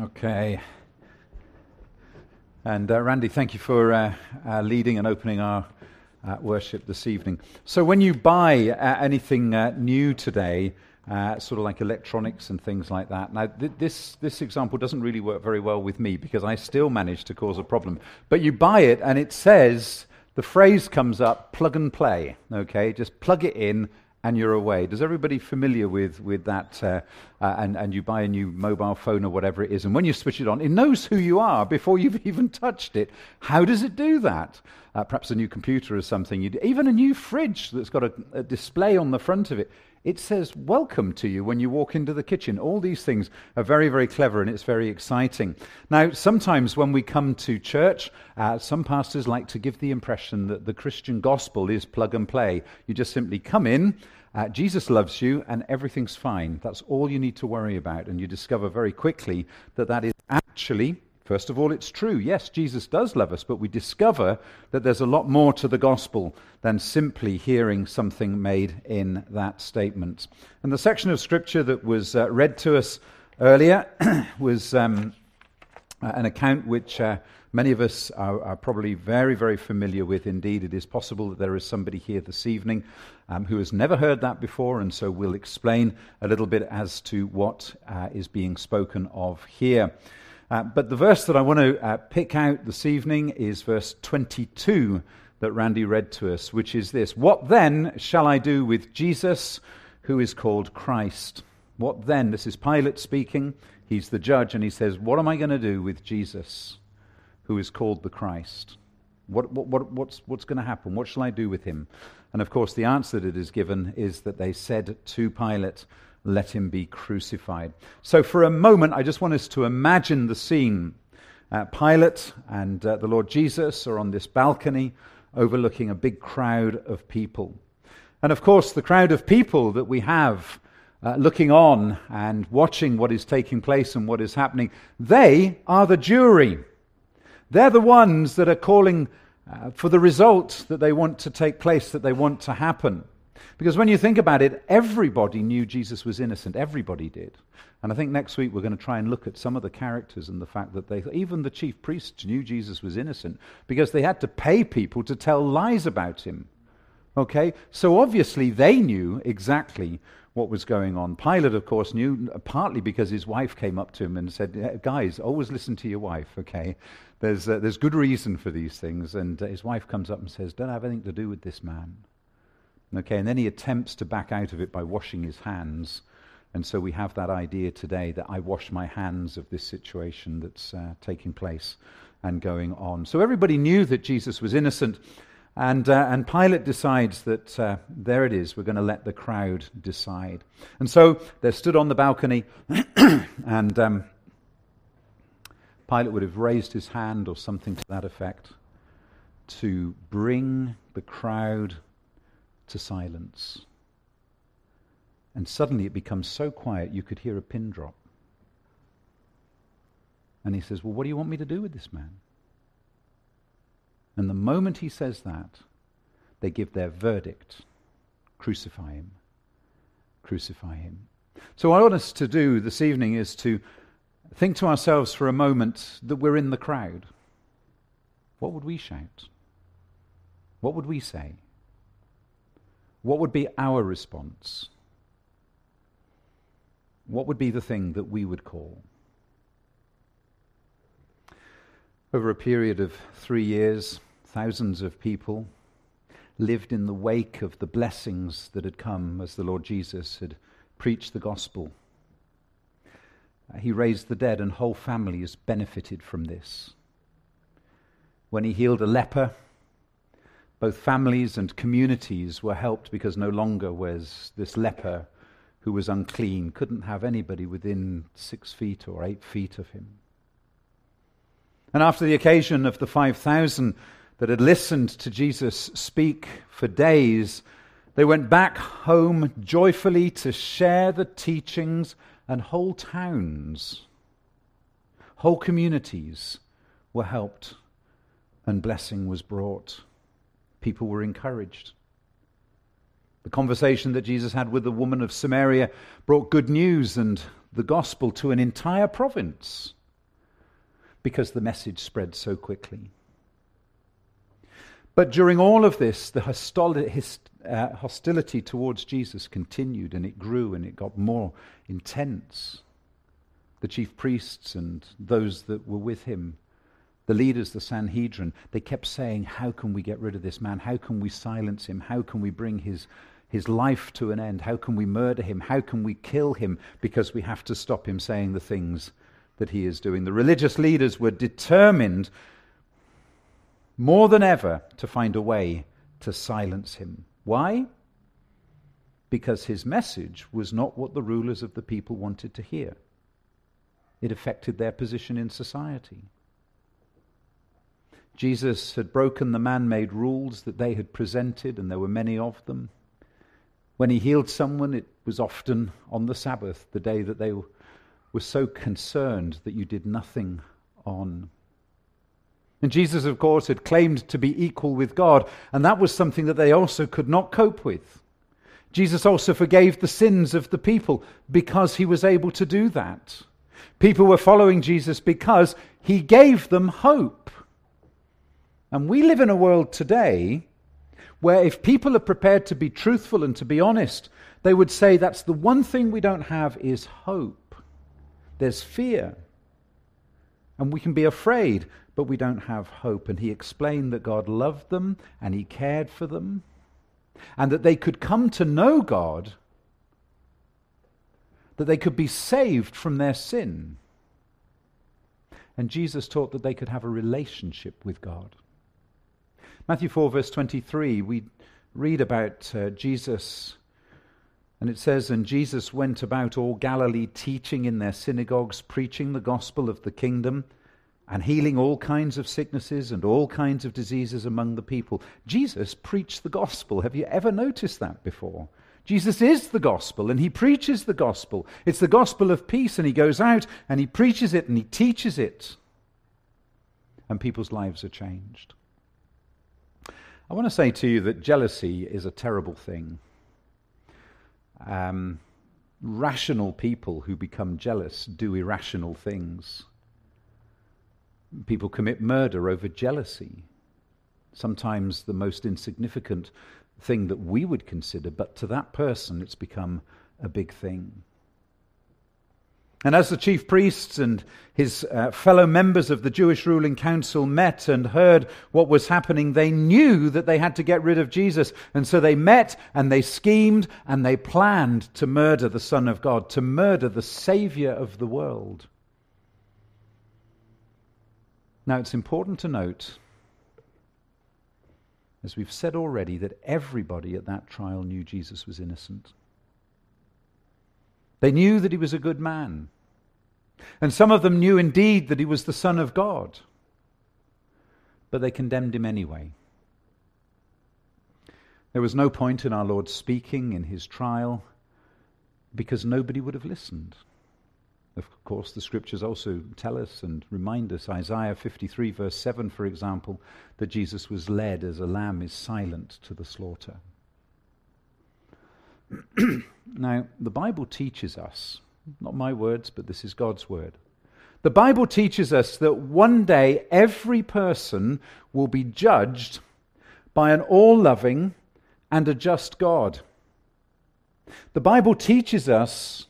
Okay. And uh, Randy, thank you for uh, uh, leading and opening our uh, worship this evening. So, when you buy uh, anything uh, new today, sort of like electronics and things like that, now th- this, this example doesn't really work very well with me because I still manage to cause a problem. But you buy it and it says, the phrase comes up plug and play, okay? Just plug it in and you're away. Does everybody familiar with, with that? Uh, uh, and, and you buy a new mobile phone or whatever it is, and when you switch it on, it knows who you are before you've even touched it. How does it do that? Uh, perhaps a new computer or something. even a new fridge that's got a, a display on the front of it. It says welcome to you when you walk into the kitchen. All these things are very, very clever and it's very exciting. Now, sometimes when we come to church, uh, some pastors like to give the impression that the Christian gospel is plug and play. You just simply come in, uh, Jesus loves you, and everything's fine. That's all you need to worry about. And you discover very quickly that that is actually First of all, it's true. Yes, Jesus does love us, but we discover that there's a lot more to the gospel than simply hearing something made in that statement. And the section of scripture that was uh, read to us earlier was um, an account which uh, many of us are, are, probably very, very familiar with. Indeed, it is possible that there is somebody here this evening um, who has never heard that before, and so we'll explain a little bit as to what uh, is being spoken of here. Uh, but the verse that I want to uh, pick out this evening is verse 22 that Randy read to us, which is this What then shall I do with Jesus, who is called Christ? What then? This is Pilate speaking. He's the judge, and he says, What am I going to do with Jesus, who is called the Christ? What, what, what, what's, what's going to happen? What shall I do with him? And of course, the answer that is given is that they said to Pilate, let him be crucified. So, for a moment, I just want us to imagine the scene. Uh, Pilate and uh, the Lord Jesus are on this balcony overlooking a big crowd of people. And of course, the crowd of people that we have uh, looking on and watching what is taking place and what is happening, they are the jury. They're the ones that are calling uh, for the result that they want to take place, that they want to happen. Because when you think about it, everybody knew Jesus was innocent. Everybody did. And I think next week we're going to try and look at some of the characters and the fact that they, even the chief priests knew Jesus was innocent because they had to pay people to tell lies about him. Okay? So obviously they knew exactly what was going on. Pilate, of course, knew partly because his wife came up to him and said, Guys, always listen to your wife, okay? There's, uh, there's good reason for these things. And uh, his wife comes up and says, Don't have anything to do with this man. Okay, and then he attempts to back out of it by washing his hands. And so we have that idea today that I wash my hands of this situation that's uh, taking place and going on. So everybody knew that Jesus was innocent. And, uh, and Pilate decides that uh, there it is, we're going to let the crowd decide. And so they're stood on the balcony, and um, Pilate would have raised his hand or something to that effect to bring the crowd to silence. And suddenly it becomes so quiet you could hear a pin drop. And he says, Well, what do you want me to do with this man? And the moment he says that, they give their verdict crucify him. Crucify him. So, what I want us to do this evening is to think to ourselves for a moment that we're in the crowd. What would we shout? What would we say? What would be our response? What would be the thing that we would call? Over a period of three years, thousands of people lived in the wake of the blessings that had come as the Lord Jesus had preached the gospel. Uh, he raised the dead, and whole families benefited from this. When he healed a leper, both families and communities were helped because no longer was this leper who was unclean, couldn't have anybody within six feet or eight feet of him. And after the occasion of the 5,000 that had listened to Jesus speak for days, they went back home joyfully to share the teachings, and whole towns, whole communities were helped, and blessing was brought people were encouraged. The conversation that Jesus had with the woman of Samaria brought good news and the gospel to an entire province. because the message spread so quickly. But during all of this, the uh, hostility towards Jesus continued and it grew and it got more intense. The chief priests and those that were with him, the leaders, the Sanhedrin, they kept saying, How can we get rid of this man? How can we silence him? How can we bring his, his life to an end? How can we murder him? How can we kill him? Because we have to stop him saying the things that he is doing. The religious leaders were determined more than ever to find a way to silence him. Why? Because his message was not what the rulers of the people wanted to hear. It affected their position in society. Jesus had broken the man made rules that they had presented, and there were many of them. When he healed someone, it was often on the Sabbath, the day that they were so concerned that you did nothing on. And Jesus, of course, had claimed to be equal with God, and that was something that they also could not cope with. Jesus also forgave the sins of the people because he was able to do that. People were following Jesus because he gave them hope. And we live in a world today where if people are prepared to be truthful and to be honest, they would say that's the one thing we don't have is hope. There's fear. And we can be afraid but we don't have hope. And he explained that God loved them and he cared for them, and that they could come to know God, that they could be saved from their sin. And Jesus taught that they could have a relationship with God. Matthew 4, verse 23, we read about uh, Jesus. And it says, And Jesus went about all Galilee, teaching in their synagogues, preaching the gospel of the kingdom and healing all kinds of sicknesses and all kinds of diseases among the people. Jesus preached the gospel. Have you ever noticed that before? Jesus is the gospel and he preaches the gospel. It's the gospel of peace and he goes out and he preaches it and he teaches it. And people's lives are changed. I want to say to you that jealousy is a terrible thing. Um, rational people who become jealous do irrational things. People commit murder over jealousy. Sometimes the most insignificant thing that we would consider, but to that person it's become a big thing. And as the chief priests and his uh, fellow members of the Jewish ruling council met and heard what was happening, they knew that they had to get rid of Jesus. And so they met and they schemed and they planned to murder the Son of God, to murder the Savior of the world. Now, it's important to note, as we've said already, that everybody at that trial knew Jesus was innocent. They knew that he was a good man. And some of them knew indeed that he was the Son of God. But they condemned him anyway. There was no point in our Lord speaking in his trial because nobody would have listened. Of course, the scriptures also tell us and remind us, Isaiah 53, verse 7, for example, that Jesus was led as a lamb is silent to the slaughter. now, the Bible teaches us, not my words, but this is God's word. The Bible teaches us that one day every person will be judged by an all loving and a just God. The Bible teaches us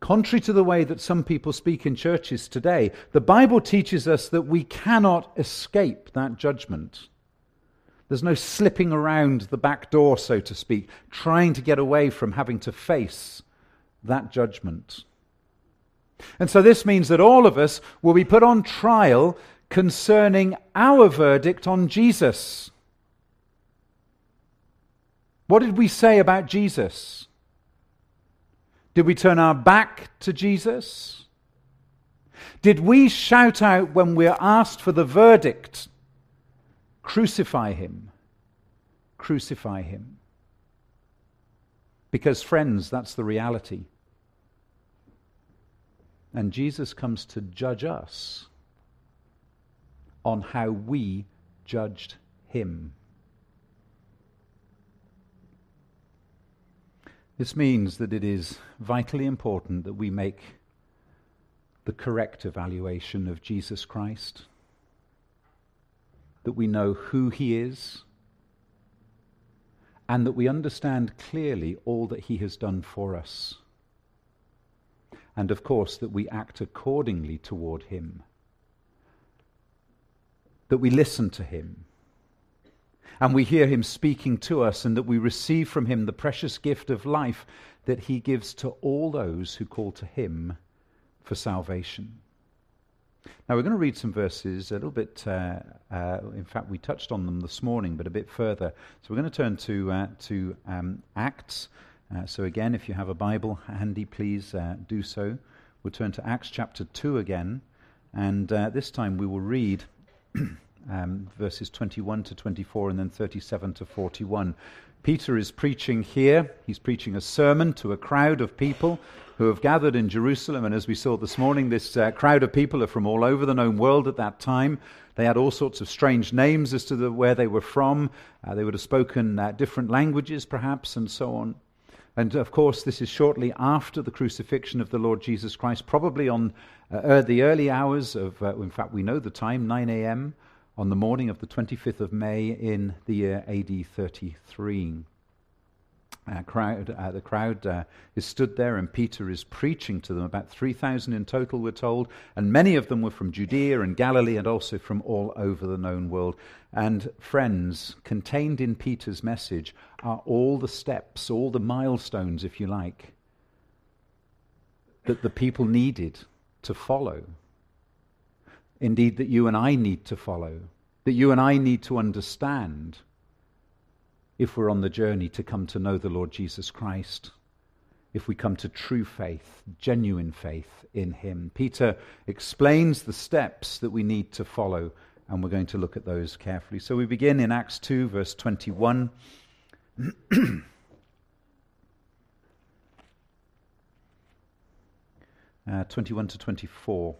Contrary to the way that some people speak in churches today, the Bible teaches us that we cannot escape that judgment. There's no slipping around the back door, so to speak, trying to get away from having to face that judgment. And so this means that all of us will be put on trial concerning our verdict on Jesus. What did we say about Jesus? Did we turn our back to Jesus? Did we shout out when we're asked for the verdict, crucify him? Crucify him. Because, friends, that's the reality. And Jesus comes to judge us on how we judged him. This means that it is vitally important that we make the correct evaluation of Jesus Christ, that we know who he is, and that we understand clearly all that he has done for us. And of course, that we act accordingly toward him, that we listen to him and we hear him speaking to us, and that we receive from him the precious gift of life that he gives to all those who call to him for salvation. Now, we're going to read some verses a little bit. Uh, uh, in fact, we touched on them this morning, but a bit further. So, we're going to turn to, uh, to um, Acts. Uh, so, again, if you have a Bible handy, please uh, do so. We'll turn to Acts chapter 2 again, and uh, this time we will read um, verses 21 to 24 and then 37 to 41. Peter is preaching here. He's preaching a sermon to a crowd of people who have gathered in Jerusalem. And as we saw this morning, this uh, crowd of people are from all over the known world at that time. They had all sorts of strange names as to the, where they were from. Uh, they would have spoken uh, different languages, perhaps, and so on. And of course, this is shortly after the crucifixion of the Lord Jesus Christ, probably on uh, the early hours of, uh, in fact, we know the time, 9 a.m on the morning of the 25th of May in the year AD 33. Uh, crowd, uh, the crowd uh, is stood there, and Peter is preaching to them. About 3,000 in total, we're told, and many of them were from Judea and Galilee and also from all over the known world. And friends, contained in Peter's message are all the steps, all the milestones, if you like, that the people needed to follow indeed, that you and I need to follow, that you and I need to understand if we're on the journey to come to know the Lord Jesus Christ, if we come to true faith, genuine faith in Him. Peter explains the steps that we need to follow, and we're going to look at those carefully. So we begin in Acts 2, verse 21. uh, 21 to 24.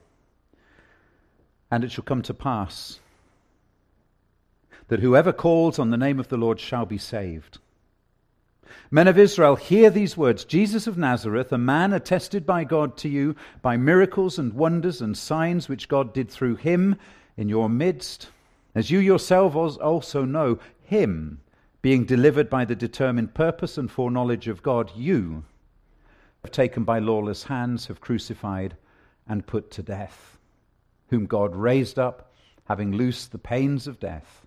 And it shall come to pass that whoever calls on the name of the Lord shall be saved. Men of Israel, hear these words Jesus of Nazareth, a man attested by God to you by miracles and wonders and signs which God did through him in your midst, as you yourselves also know, him, being delivered by the determined purpose and foreknowledge of God, you have taken by lawless hands, have crucified and put to death whom God raised up, having loosed the pains of death,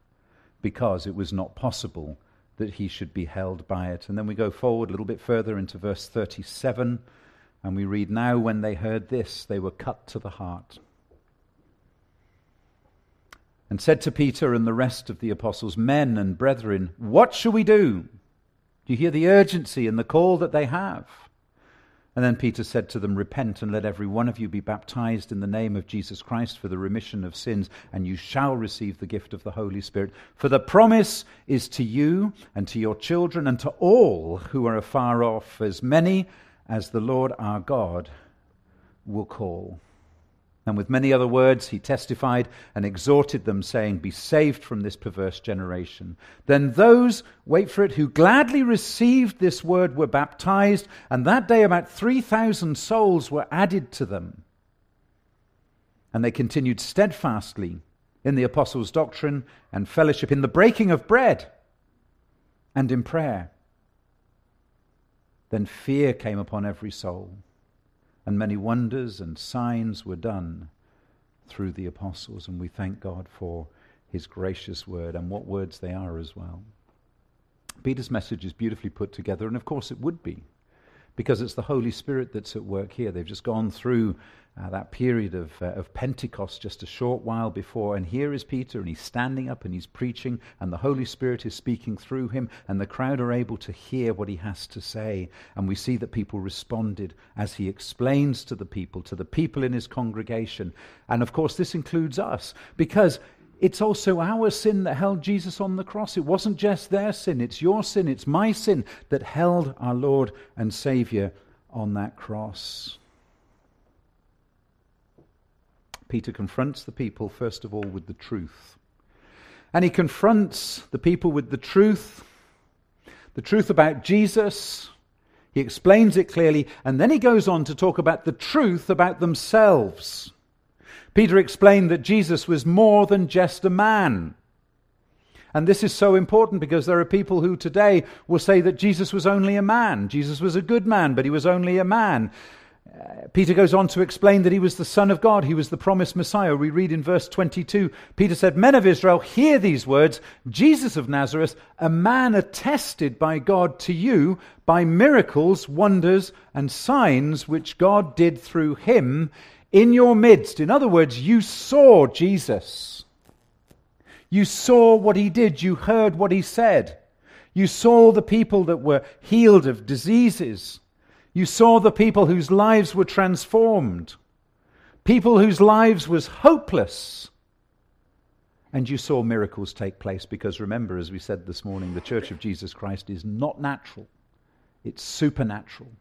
because it was not possible that he should be held by it. And then we go forward a little bit further into verse 37, and we read, Now when they heard this, they were cut to the heart. And said to Peter and the rest of the apostles, Men and brethren, what shall we do? Do you hear the urgency and the call that they have? And then Peter said to them, Repent and let every one of you be baptized in the name of Jesus Christ for the remission of sins, and you shall receive the gift of the Holy Spirit. For the promise is to you and to your children and to all who are afar off, as many as the Lord our God will call. And with many other words, he testified and exhorted them, saying, Be saved from this perverse generation. Then those, wait for it, who gladly received this word were baptized, and that day about 3,000 souls were added to them. And they continued steadfastly in the apostles' doctrine and fellowship, in the breaking of bread and in prayer. Then fear came upon every soul and many wonders and signs were done through the apostles. And we thank God for his gracious word and what words they are as well. Peter's message is beautifully put together, and of course it would be because it's the Holy Spirit that's at work here. They've just gone through uh, that period of, uh, of Pentecost just a short while before, and here is Peter, and he's standing up and he's preaching, and the Holy Spirit is speaking through him, and the crowd are able to hear what he has to say. And we see that people responded as he explains to the people, to the people in his congregation. And of course, this includes us, because it's also our sin that held Jesus on the cross. It wasn't just their sin, it's your sin, it's my sin that held our Lord and Savior on that cross. Peter confronts the people, first of all, with the truth. And he confronts the people with the truth the truth about Jesus, He explains it clearly, and then he goes on to talk about the truth about themselves. Peter explained that Jesus was more than just a man. And this is so important because there are people who today will say that Jesus was only a man. Jesus was a good man, but he was only a man. Uh, Peter goes on to explain that he was the Son of God. He was the promised Messiah. We read in verse 22 Peter said, Men of Israel, hear these words Jesus of Nazareth, a man attested by God to you by miracles, wonders, and signs which God did through him in your midst. In other words, you saw Jesus. You saw what he did. You heard what he said. You saw the people that were healed of diseases. You saw the people whose lives were transformed. People whose lives was hopeless. And you saw miracles take place because remember, as we said this morning, the Church of Jesus Christ is not natural, it's supernatural.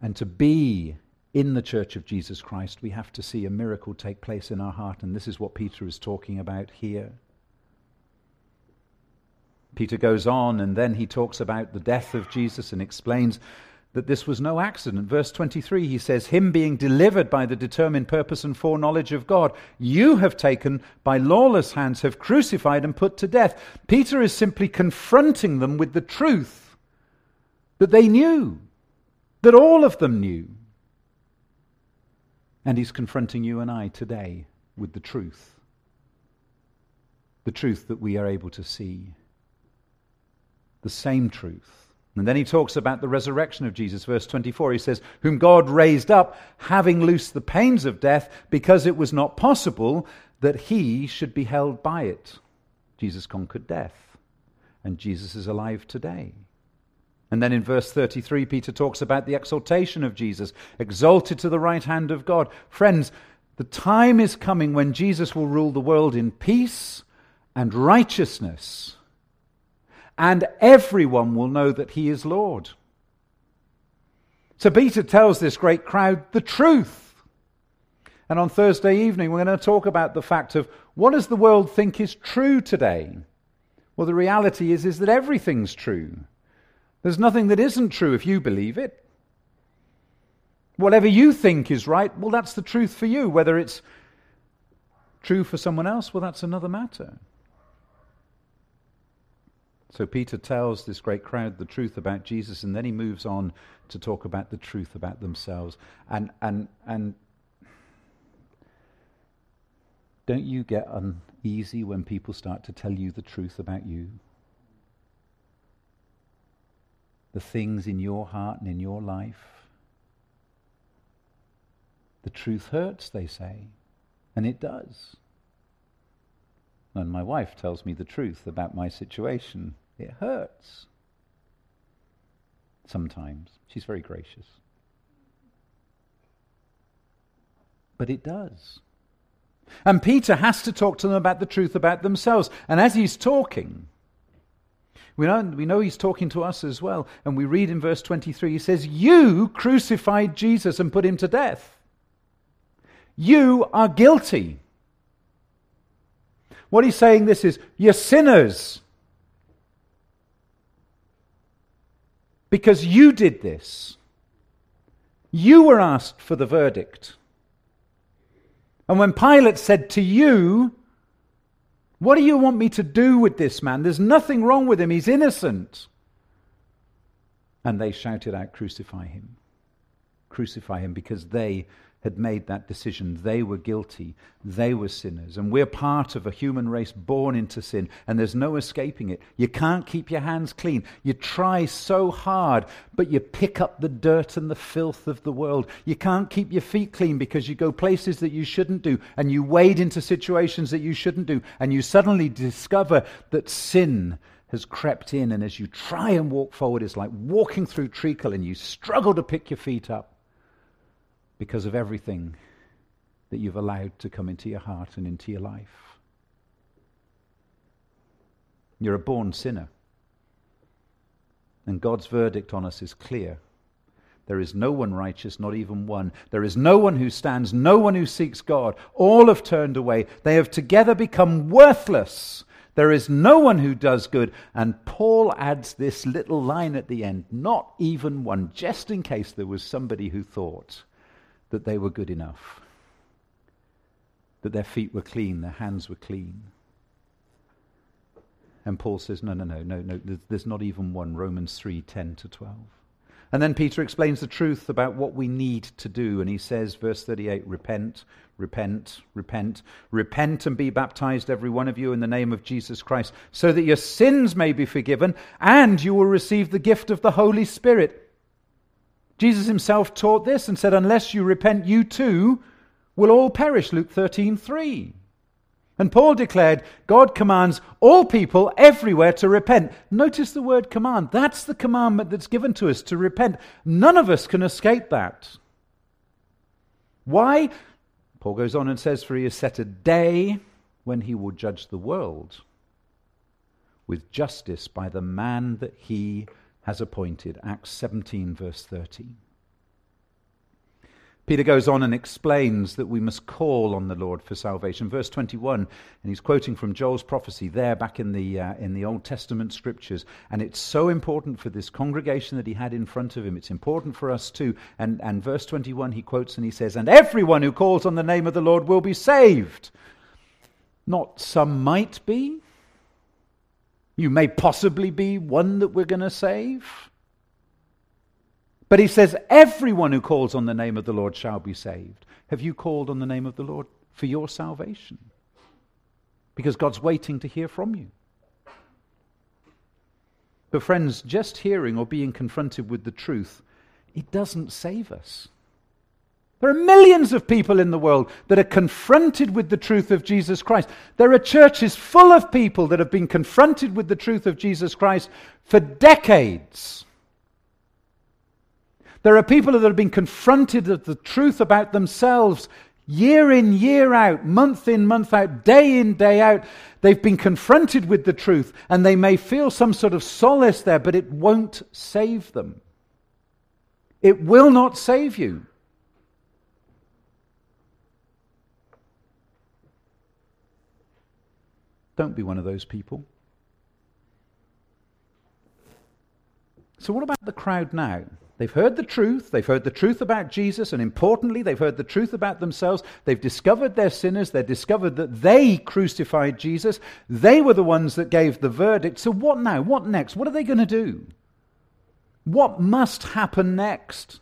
And to be in the church of Jesus Christ, we have to see a miracle take place in our heart, and this is what Peter is talking about here. Peter goes on, and then he talks about the death of Jesus and explains that this was no accident. Verse 23, he says, Him being delivered by the determined purpose and foreknowledge of God, you have taken by lawless hands, have crucified and put to death. Peter is simply confronting them with the truth that they knew, that all of them knew. And he's confronting you and I today with the truth. The truth that we are able to see. The same truth. And then he talks about the resurrection of Jesus. Verse 24, he says, Whom God raised up, having loosed the pains of death, because it was not possible that he should be held by it. Jesus conquered death. And Jesus is alive today. And then in verse 33, Peter talks about the exaltation of Jesus, exalted to the right hand of God. Friends, the time is coming when Jesus will rule the world in peace and righteousness, and everyone will know that he is Lord. So Peter tells this great crowd the truth. And on Thursday evening, we're going to talk about the fact of what does the world think is true today? Well, the reality is, is that everything's true. There's nothing that isn't true if you believe it. Whatever you think is right, well, that's the truth for you. Whether it's true for someone else, well, that's another matter. So Peter tells this great crowd the truth about Jesus, and then he moves on to talk about the truth about themselves. And, and, and don't you get uneasy when people start to tell you the truth about you? The things in your heart and in your life. The truth hurts, they say, and it does. When my wife tells me the truth about my situation, it hurts. Sometimes. She's very gracious. But it does. And Peter has to talk to them about the truth about themselves. And as he's talking, we know, we know he's talking to us as well. And we read in verse 23, he says, You crucified Jesus and put him to death. You are guilty. What he's saying this is, You're sinners. Because you did this. You were asked for the verdict. And when Pilate said to you, what do you want me to do with this man? There's nothing wrong with him. He's innocent. And they shouted out, Crucify him. Crucify him because they had made that decision. They were guilty. They were sinners. And we're part of a human race born into sin, and there's no escaping it. You can't keep your hands clean. You try so hard, but you pick up the dirt and the filth of the world. You can't keep your feet clean because you go places that you shouldn't do, and you wade into situations that you shouldn't do, and you suddenly discover that sin has crept in, and as you try and walk forward, it's like walking through treacle, and you struggle to pick your feet up because of everything that you've allowed to come into your heart and into your life. You're a born sinner. And God's verdict on us is clear. There is no one righteous, not even one. There is no one who stands, no one who seeks God. All have turned away. They have together become worthless. There is no one who does good. And Paul adds this little line at the end not even one, just in case there was somebody who thought that they were good enough, that their feet were clean, their hands were clean. And Paul says, no, no, no, no, no, there's not even one. Romans 3 10 to 12. And then Peter explains the truth about what we need to do. And he says, verse 38, repent, repent, repent, repent and be baptized, every one of you, in the name of Jesus Christ, so that your sins may be forgiven and you will receive the gift of the Holy Spirit. Jesus himself taught this and said, Unless you repent, you too will all perish. Luke 13 3. And Paul declared, God commands all people everywhere to repent. Notice the word command. That's the commandment that's given to us to repent. None of us can escape that. Why? Paul goes on and says, For he has set a day when he will judge the world with justice by the man that he has appointed. Acts 17, verse 13. Peter goes on and explains that we must call on the Lord for salvation. Verse 21, and he's quoting from Joel's prophecy there back in the, uh, in the Old Testament scriptures. And it's so important for this congregation that he had in front of him. It's important for us too. And, and verse 21, he quotes and he says, And everyone who calls on the name of the Lord will be saved. Not some might be. You may possibly be one that we're going to save. But he says, Everyone who calls on the name of the Lord shall be saved. Have you called on the name of the Lord for your salvation? Because God's waiting to hear from you. But, friends, just hearing or being confronted with the truth, it doesn't save us. There are millions of people in the world that are confronted with the truth of Jesus Christ. There are churches full of people that have been confronted with the truth of Jesus Christ for decades. There are people that have been confronted with the truth about themselves year in, year out, month in, month out, day in, day out. They've been confronted with the truth and they may feel some sort of solace there, but it won't save them. It will not save you. Don't be one of those people. So, what about the crowd now? They've heard the truth. They've heard the truth about Jesus, and importantly, they've heard the truth about themselves. They've discovered they're sinners. They've discovered that they crucified Jesus. They were the ones that gave the verdict. So, what now? What next? What are they going to do? What must happen next?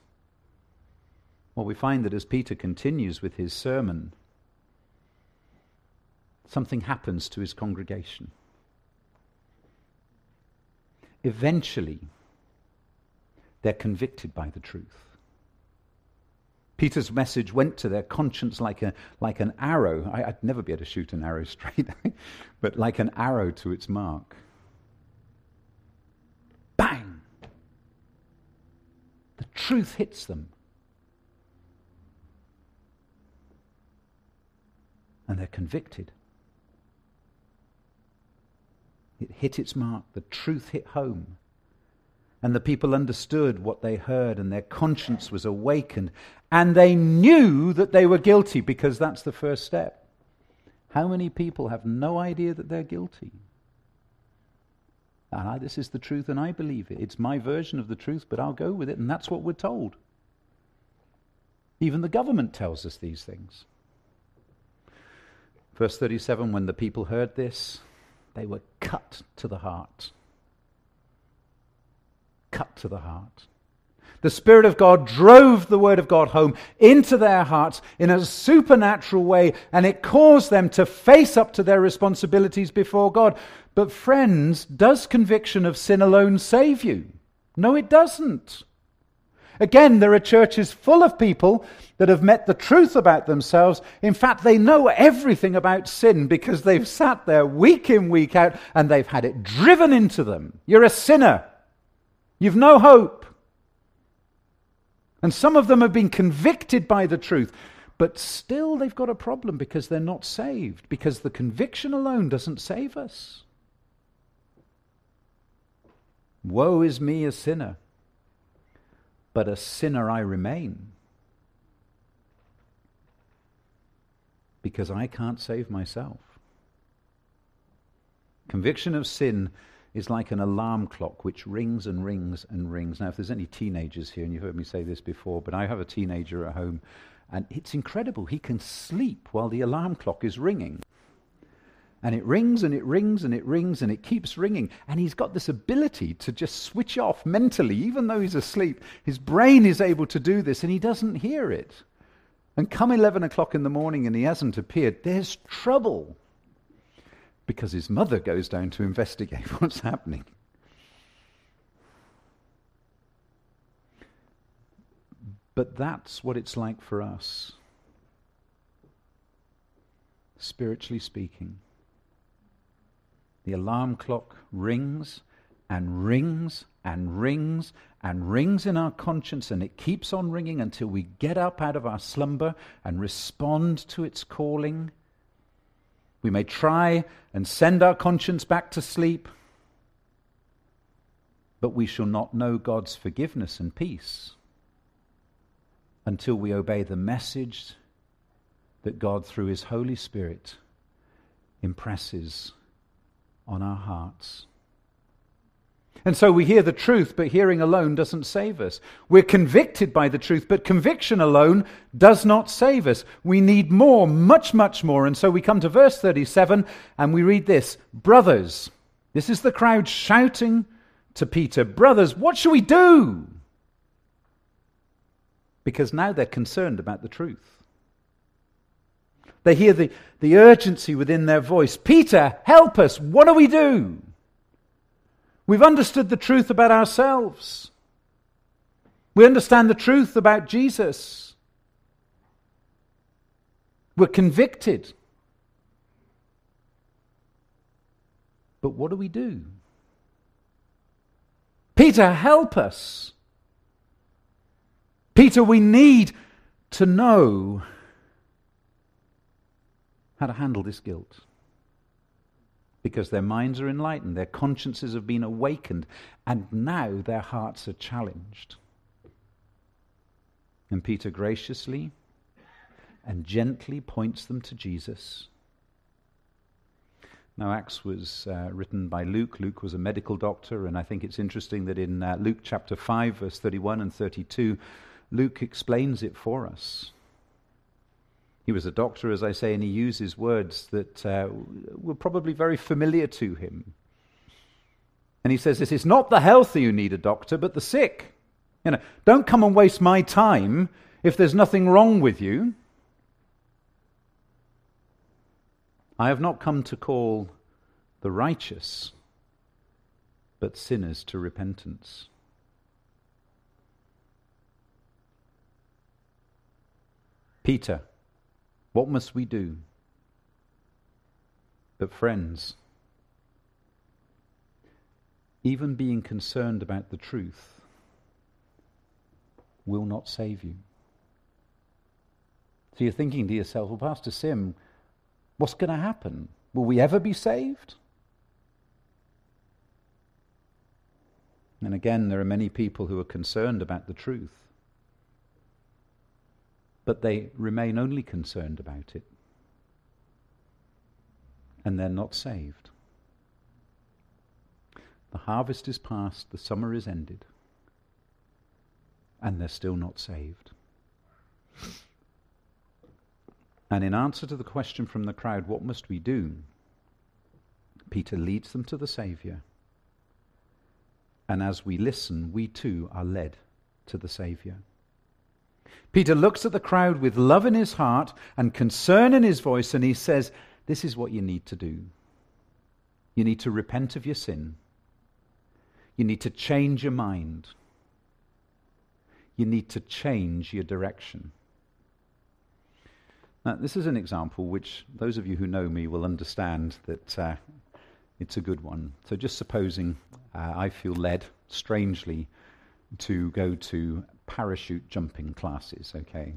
Well, we find that as Peter continues with his sermon, something happens to his congregation. Eventually, they're convicted by the truth. Peter's message went to their conscience like, a, like an arrow. I, would never be able to shoot an arrow straight, but like an arrow to its mark. Bang! The truth hits them. And they're convicted. It hit its mark. The truth hit home. And the people understood what they heard, and their conscience was awakened. And they knew that they were guilty because that's the first step. How many people have no idea that they're guilty? Ah, this is the truth, and I believe it. It's my version of the truth, but I'll go with it, and that's what we're told. Even the government tells us these things. Verse 37 When the people heard this, they were cut to the heart cut to the heart. The Spirit of God drove the Word of God home into their hearts in a supernatural way, and it caused them to face up to their responsibilities before God. But, friends, does conviction of sin alone save you? No, it doesn't. Again, there are churches full of people that have met the truth about themselves. In fact, they know everything about sin because they've sat there week in, week out, and they've had it driven into them. You're a sinner. You've no hope. And some of them have been convicted by the truth, but still they've got a problem because they're not saved, because the conviction alone doesn't save us. Woe is me, a sinner, but a sinner I remain. Because I can't save myself. Conviction of sin is like an alarm clock which rings and rings and rings. Now, if there's any teenagers here, and you've heard me say this before, but I have a teenager at home, and it's incredible. He can sleep while the alarm clock is ringing. And it rings and it rings and it rings and it keeps ringing. And he's got this ability to just switch off mentally, even though he's asleep. His brain is able to do this and he doesn't hear it. And come 11 o'clock in the morning and he hasn't appeared, there's trouble because his mother goes down to investigate what's happening. But that's what it's like for us, spiritually speaking. The alarm clock rings and rings and rings and rings in our conscience, and it keeps on ringing until we get up out of our slumber and respond to its calling. We may try and send our conscience back to sleep, but we shall not know God's forgiveness and peace until we obey the message that God, through His Holy Spirit, impresses on our hearts. And so we hear the truth, but hearing alone doesn't save us. We're convicted by the truth, but conviction alone does not save us. We need more, much, much more. And so we come to verse 37 and we read this Brothers, this is the crowd shouting to Peter, Brothers, what shall we do? Because now they're concerned about the truth. They hear the, the urgency within their voice Peter, help us, what do we do? We've understood the truth about ourselves. We understand the truth about Jesus. We're convicted. But what do we do? Peter, help us. Peter, we need to know how to handle this guilt because their minds are enlightened, their consciences have been awakened, and now their hearts are challenged. And Peter graciously and gently points them to Jesus. Now, Acts was uh, written by Luke. Luke was a medical doctor, and I think it's interesting that in uh, Luke chapter 5, verse 31 and 32, Luke explains it for us. He was a doctor, as I say, and he uses words that uh, were probably very familiar to him. And he says, This is not the healthy who need a doctor, but the sick. You know, don't come and waste my time if there's nothing wrong with you. I have not come to call the righteous, but sinners to repentance. Peter what must we do? But, friends, even being concerned about the truth will not save you. So you're thinking to yourself, well, Pastor Sim, what's going to happen? Will we ever be saved? And again, there are many people who are concerned about the truth but they remain only concerned about it. And they're not saved. The harvest is past, the summer is ended, and they're still not saved. And in answer to the question from the crowd, what must we do? Peter leads them to the Saviour. And as we listen, we too are led to the Saviour. Peter looks at the crowd with love in his heart and concern in his voice, and he says, This is what you need to do. You need to repent of your sin. You need to change your mind. You need to change your direction. Now, this is an example which those of you who know me will understand that uh, it's a good one. So, just supposing uh, I feel led strangely to go to parachute jumping classes, okay?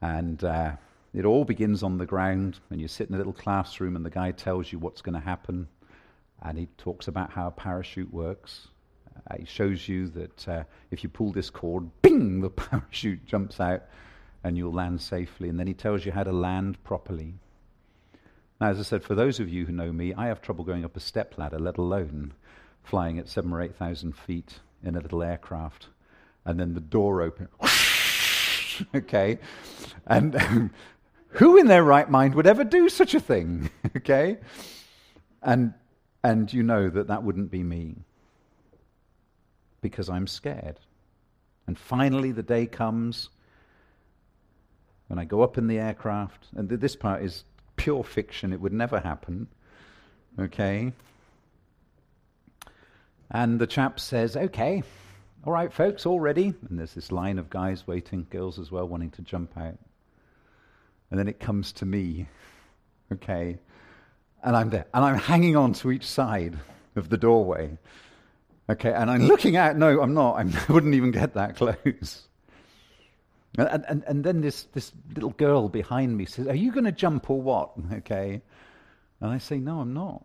And uh, it all begins on the ground, and you sit in a little classroom, and the guy tells you what's going to happen, and he talks about how a parachute works. Uh, he shows you that uh, if you pull this cord, bing, the parachute jumps out, and you'll land safely. And then he tells you how to land properly. Now, as I said, for those of you who know me, I have trouble going up a step ladder, let alone flying at seven or eight thousand feet in a little aircraft, and then the door open. okay, and who in their right mind would ever do such a thing? okay, and and you know that that wouldn't be me because I'm scared. And finally, the day comes when I go up in the aircraft, and this part is pure fiction, it would never happen. Okay? And the chap says, Okay, all right, folks, all ready. And there's this line of guys waiting, girls as well, wanting to jump out. And then it comes to me. Okay? And I'm there. And I'm hanging on to each side of the doorway. Okay, and I'm looking out. No, I'm not. I'm, I wouldn't even get that close. And, and, and then this, this little girl behind me says, Are you going to jump or what? Okay. And I say, No, I'm not.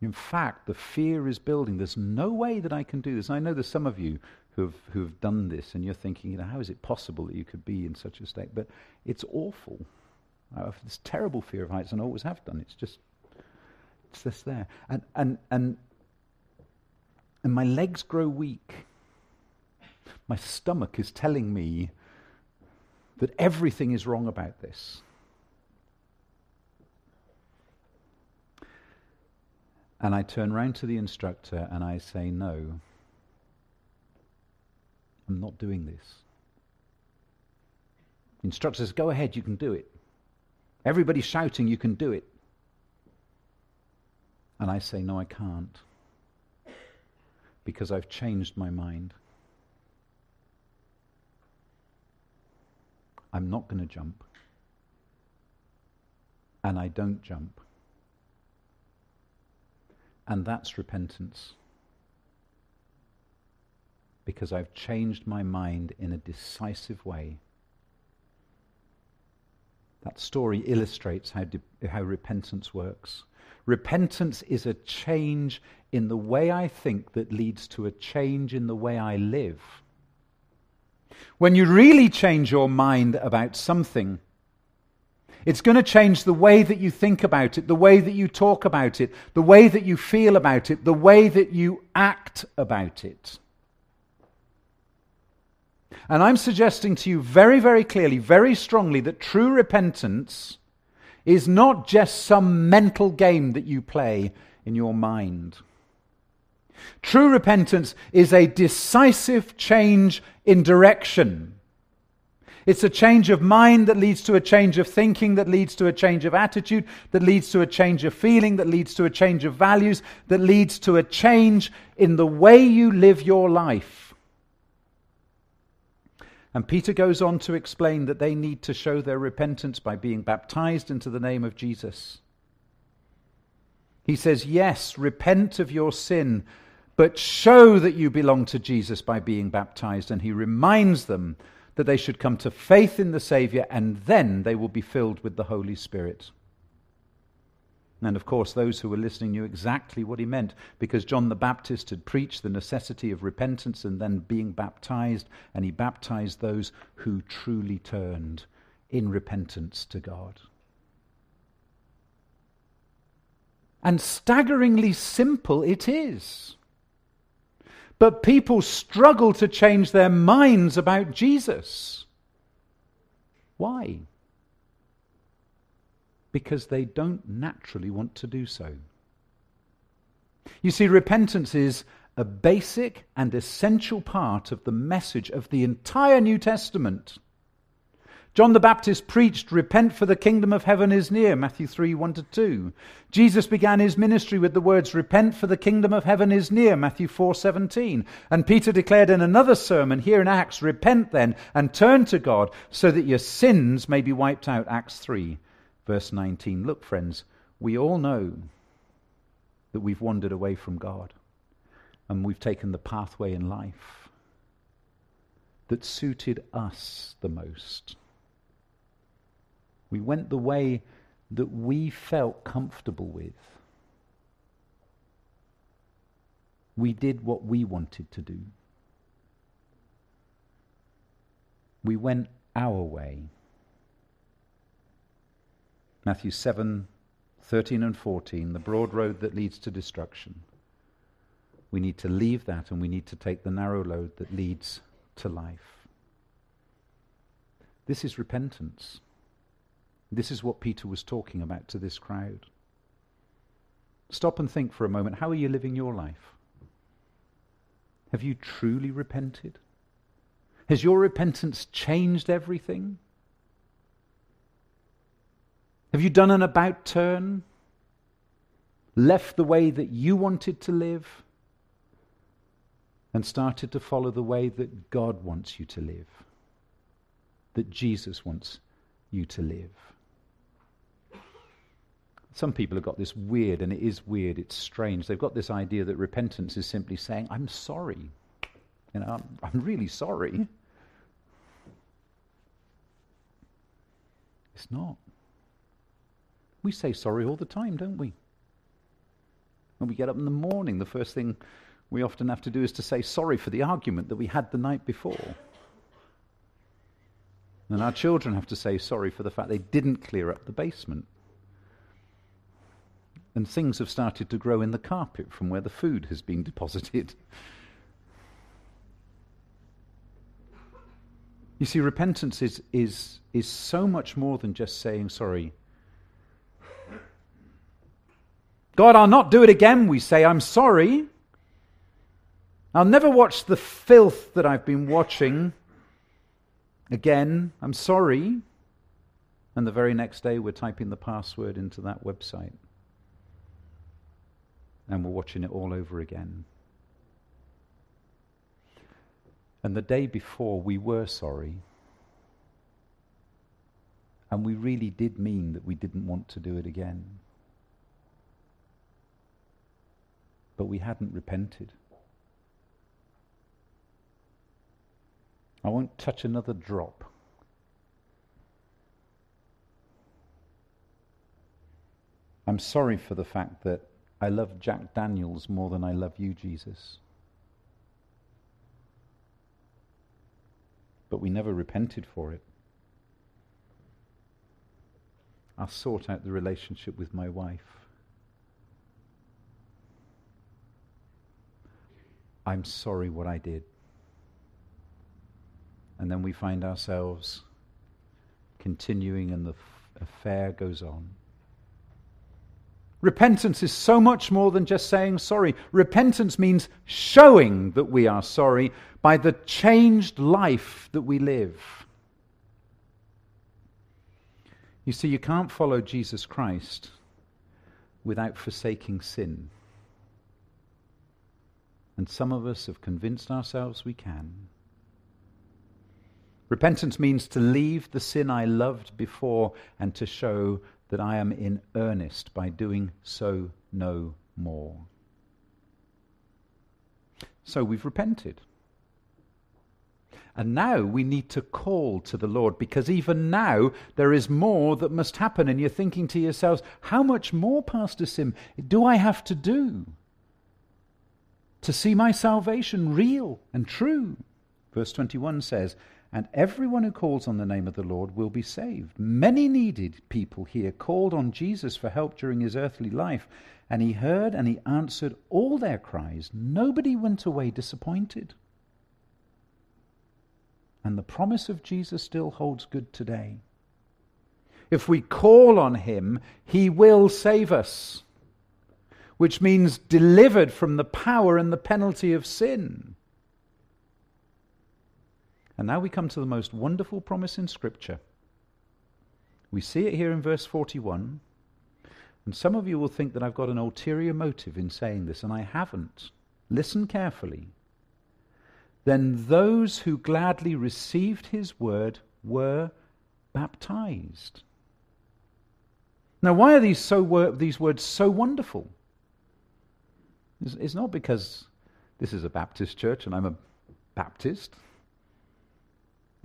In fact, the fear is building. There's no way that I can do this. I know there's some of you who've, who've done this, and you're thinking, you know, how is it possible that you could be in such a state? But it's awful. I have this terrible fear of heights, and always have done. It's just, it's just there. And, and, and and my legs grow weak. My stomach is telling me that everything is wrong about this. And I turn round to the instructor and I say, No, I'm not doing this. Instructor says, Go ahead, you can do it. Everybody's shouting, You can do it. And I say, No, I can't because I've changed my mind. I'm not going to jump. And I don't jump. And that's repentance. Because I've changed my mind in a decisive way. That story illustrates how, de- how repentance works. Repentance is a change in the way I think that leads to a change in the way I live. When you really change your mind about something, it's going to change the way that you think about it, the way that you talk about it, the way that you feel about it, the way that you act about it. And I'm suggesting to you very, very clearly, very strongly, that true repentance is not just some mental game that you play in your mind. True repentance is a decisive change in direction. It's a change of mind that leads to a change of thinking, that leads to a change of attitude, that leads to a change of feeling, that leads to a change of values, that leads to a change in the way you live your life. And Peter goes on to explain that they need to show their repentance by being baptized into the name of Jesus. He says, Yes, repent of your sin, but show that you belong to Jesus by being baptized. And he reminds them that they should come to faith in the Savior, and then they will be filled with the Holy Spirit. And of course, those who were listening knew exactly what he meant because John the Baptist had preached the necessity of repentance and then being baptized, and he baptized those who truly turned in repentance to God. And staggeringly simple it is. But people struggle to change their minds about Jesus. Why? because they don't naturally want to do so. You see, repentance is a basic and essential part of the message of the entire New Testament. John the Baptist preached, Repent, for the kingdom of heaven is near, Matthew 3 1 to 2. Jesus began his ministry with the words, Repent, for the kingdom of heaven is near, Matthew 4 17. And Peter declared in another sermon here in Acts, Repent then and turn to God so that your sins may be wiped out, Acts 3 Verse 19 Look, friends, we all know that we've wandered away from God and we've taken the pathway in life that suited us the most. We went the way that we felt comfortable with. We did what we wanted to do. We went our way. Matthew 7 13 and 14, the broad road that leads to destruction. We need to leave that and we need to take the narrow road that leads to life. This is repentance. This is what Peter was talking about to this crowd. Stop and think for a moment how are you living your life? Have you truly repented? Has your repentance changed everything? Have you done an about turn? Left the way that you wanted to live? And started to follow the way that God wants you to live? That Jesus wants you to live? Some people have got this weird, and it is weird, it's strange. They've got this idea that repentance is simply saying, I'm sorry. You know, I'm, I'm really sorry. It's not. We say sorry all the time, don't we? When we get up in the morning, the first thing we often have to do is to say sorry for the argument that we had the night before. And our children have to say sorry for the fact they didn't clear up the basement. And things have started to grow in the carpet from where the food has been deposited. You see, repentance is, is, is so much more than just saying sorry God, I'll not do it again, we say. I'm sorry. I'll never watch the filth that I've been watching again. I'm sorry. And the very next day, we're typing the password into that website. And we're watching it all over again. And the day before, we were sorry. And we really did mean that we didn't want to do it again. but we hadn't repented. I won't touch another drop. I'm sorry for the fact that I love Jack Daniels more than I love you, Jesus. But we never repented for it. I sought out the relationship with my wife. I'm sorry what I did. And then we find ourselves continuing, and the f- affair goes on. Repentance is so much more than just saying sorry. Repentance means showing that we are sorry by the changed life that we live. You see, you can't follow Jesus Christ without forsaking sin. And some of us have convinced ourselves we can. Repentance means to leave the sin I loved before and to show that I am in earnest by doing so no more. So we've repented. And now we need to call to the Lord because even now there is more that must happen. And you're thinking to yourselves, how much more, Pastor Sim, do I have to do? to see my salvation real and true. Verse 21 says, And everyone who calls on the name of the Lord will be saved. Many needed people here called on Jesus for help during his earthly life, and he heard and he answered all their cries. Nobody went away disappointed. And the promise of Jesus still holds good today. If we call on him, he will save us which means delivered from the power and the penalty of sin. And now we come to the most wonderful promise in Scripture. We see it here in verse 41. And some of you will think that I've got an ulterior motive in saying this, and I haven't. Listen carefully. Then those who gladly received his word were baptized. Now, why are these, so, these words so wonderful? It's, it's not because this is a Baptist church and I'm a Baptist.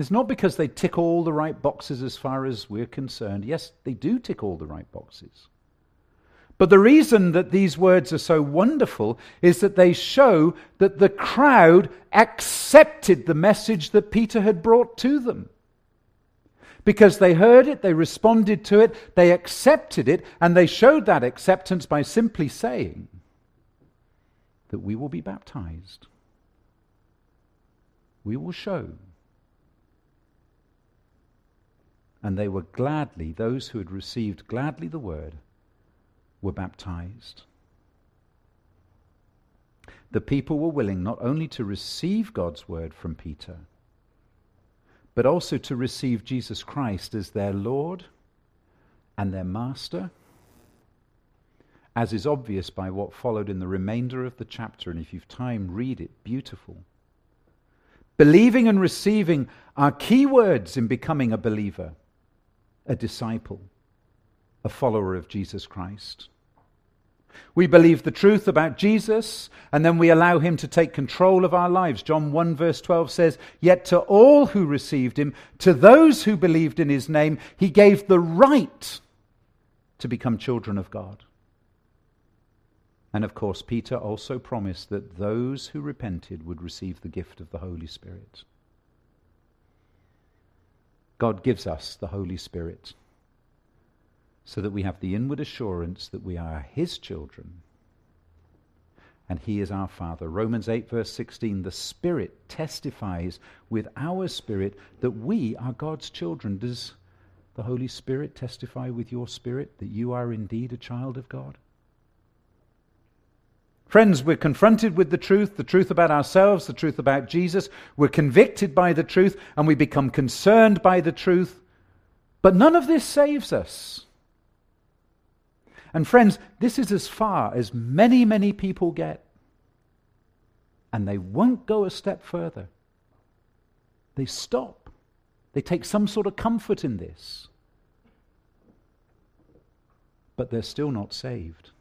It's not because they tick all the right boxes as far as we're concerned. Yes, they do tick all the right boxes. But the reason that these words are so wonderful is that they show that the crowd accepted the message that Peter had brought to them. Because they heard it, they responded to it, they accepted it, and they showed that acceptance by simply saying that we will be baptized. We will show. And they were gladly, those who had received gladly the word, were baptized. The people were willing not only to receive God's word from Peter, but also to receive Jesus Christ as their Lord and their Master, as is obvious by what followed in the remainder of the chapter. And if you've time, read it. Beautiful. Believing and receiving are key words in becoming a believer, a disciple, a follower of Jesus Christ. We believe the truth about Jesus, and then we allow him to take control of our lives. John 1, verse 12 says, Yet to all who received him, to those who believed in his name, he gave the right to become children of God. And of course, Peter also promised that those who repented would receive the gift of the Holy Spirit. God gives us the Holy Spirit so that we have the inward assurance that we are his children and he is our father. Romans 8, verse 16 the Spirit testifies with our spirit that we are God's children. Does the Holy Spirit testify with your spirit that you are indeed a child of God? Friends, we're confronted with the truth, the truth about ourselves, the truth about Jesus. We're convicted by the truth, and we become concerned by the truth. But none of this saves us. And friends, this is as far as many, many people get. And they won't go a step further. They stop. They take some sort of comfort in this. But they're still not saved.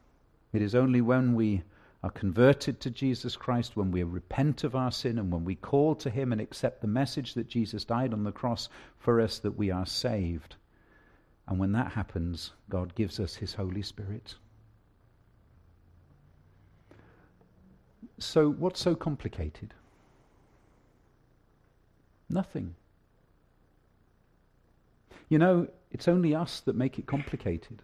It is only when we are converted to Jesus Christ, when we repent of our sin, and when we call to Him and accept the message that Jesus died on the cross for us, that we are saved. And when that happens, God gives us His Holy Spirit. So, what's so complicated? Nothing. You know, it's only us that make it complicated.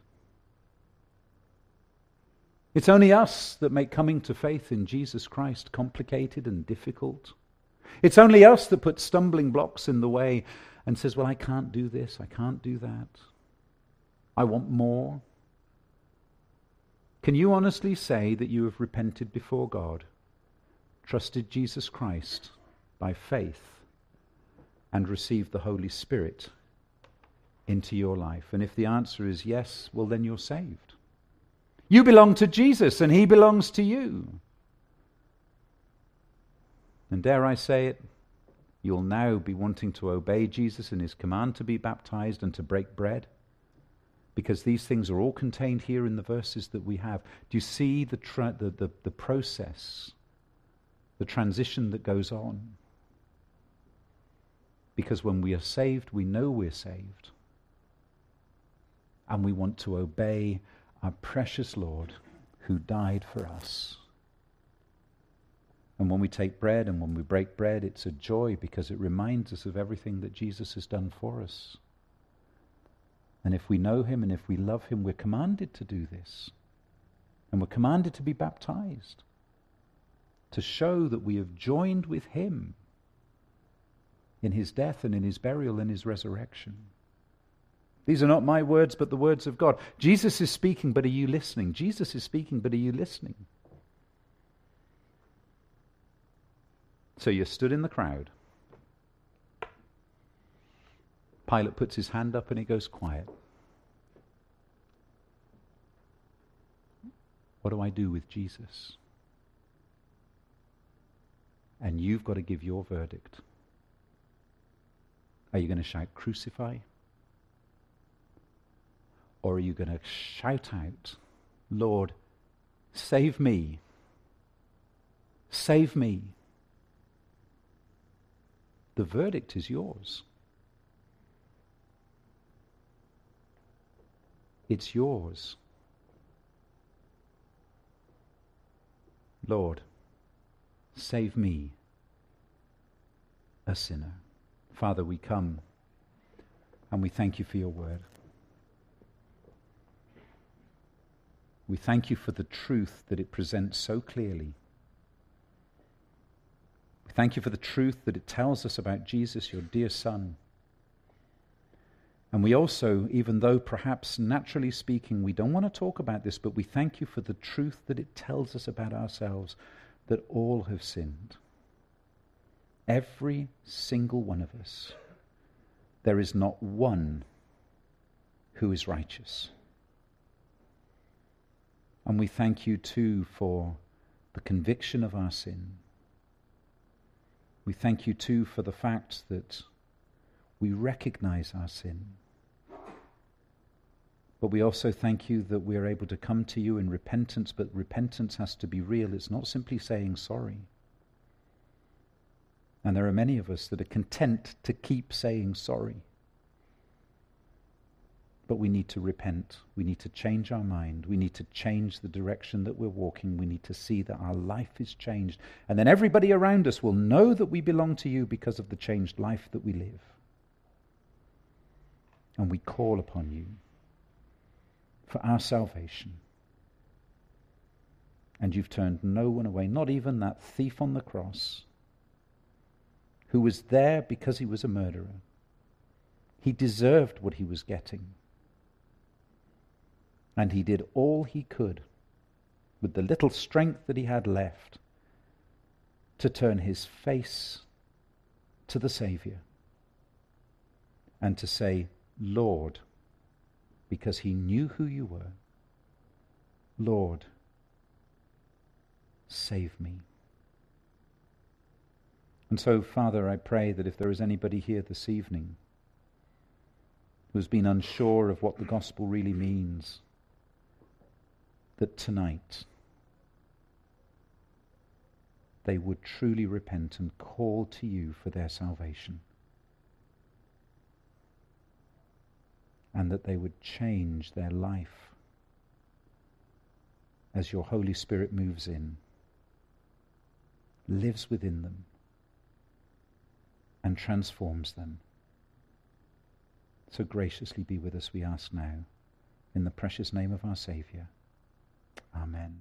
It's only us that make coming to faith in Jesus Christ complicated and difficult. It's only us that put stumbling blocks in the way and says, Well, I can't do this, I can't do that. I want more. Can you honestly say that you have repented before God, trusted Jesus Christ by faith, and received the Holy Spirit into your life? And if the answer is yes, well, then you're saved. You belong to Jesus, and He belongs to you. And dare I say it, you'll now be wanting to obey Jesus in His command to be baptized and to break bread because these things are all contained here in the verses that we have. Do you see the, tra- the, the, the process, the transition that goes on? Because when we are saved, we know we're saved. And we want to obey our precious Lord who died for us. And when we take bread and when we break bread, it's a joy because it reminds us of everything that Jesus has done for us. And if we know him and if we love him, we're commanded to do this. And we're commanded to be baptized to show that we have joined with him in his death and in his burial and his resurrection. These are not my words, but the words of God. Jesus is speaking, but are you listening? Jesus is speaking, but are you listening? So you're stood in the crowd. Pilate puts his hand up and he goes quiet. What do I do with Jesus? And you've got to give your verdict. Are you going to shout, crucify? Or are you going to shout out, Lord, save me? Save me. The verdict is yours. It's yours. Lord, save me, a sinner. Father, we come And we thank you for your word. We thank you for the truth that it presents so clearly. We thank you for the truth that it tells us about Jesus, your dear Son. And we also, even though perhaps naturally speaking we don't want to talk about this, but we thank you for the truth that it tells us about ourselves that all have sinned. Every single one of us. There is not one who is righteous. And we thank you too for the conviction of our sin. We thank you too for the fact that we recognize our sin. But we also thank you that we are able to come to you in repentance, but repentance has to be real. It's not simply saying sorry. And there are many of us that are content to keep saying sorry. But we need to repent. We need to change our mind. We need to change the direction that we're walking. We need to see that our life is changed. And then everybody around us will know that we belong to you because of the changed life that we live. And we call upon you for our salvation. And you've turned no one away, not even that thief on the cross who was there because he was a murderer. He deserved what he was getting. And he did all he could with the little strength that he had left to turn his face to the Saviour and to say, Lord, because he knew who you were, Lord, save me. And so, Father, I pray that if there is anybody here this evening who's been unsure of what the gospel really means, that tonight they would truly repent and call to you for their salvation. And that they would change their life as your Holy Spirit moves in, lives within them, and transforms them. So graciously be with us, we ask now, in the precious name of our Saviour. Amen.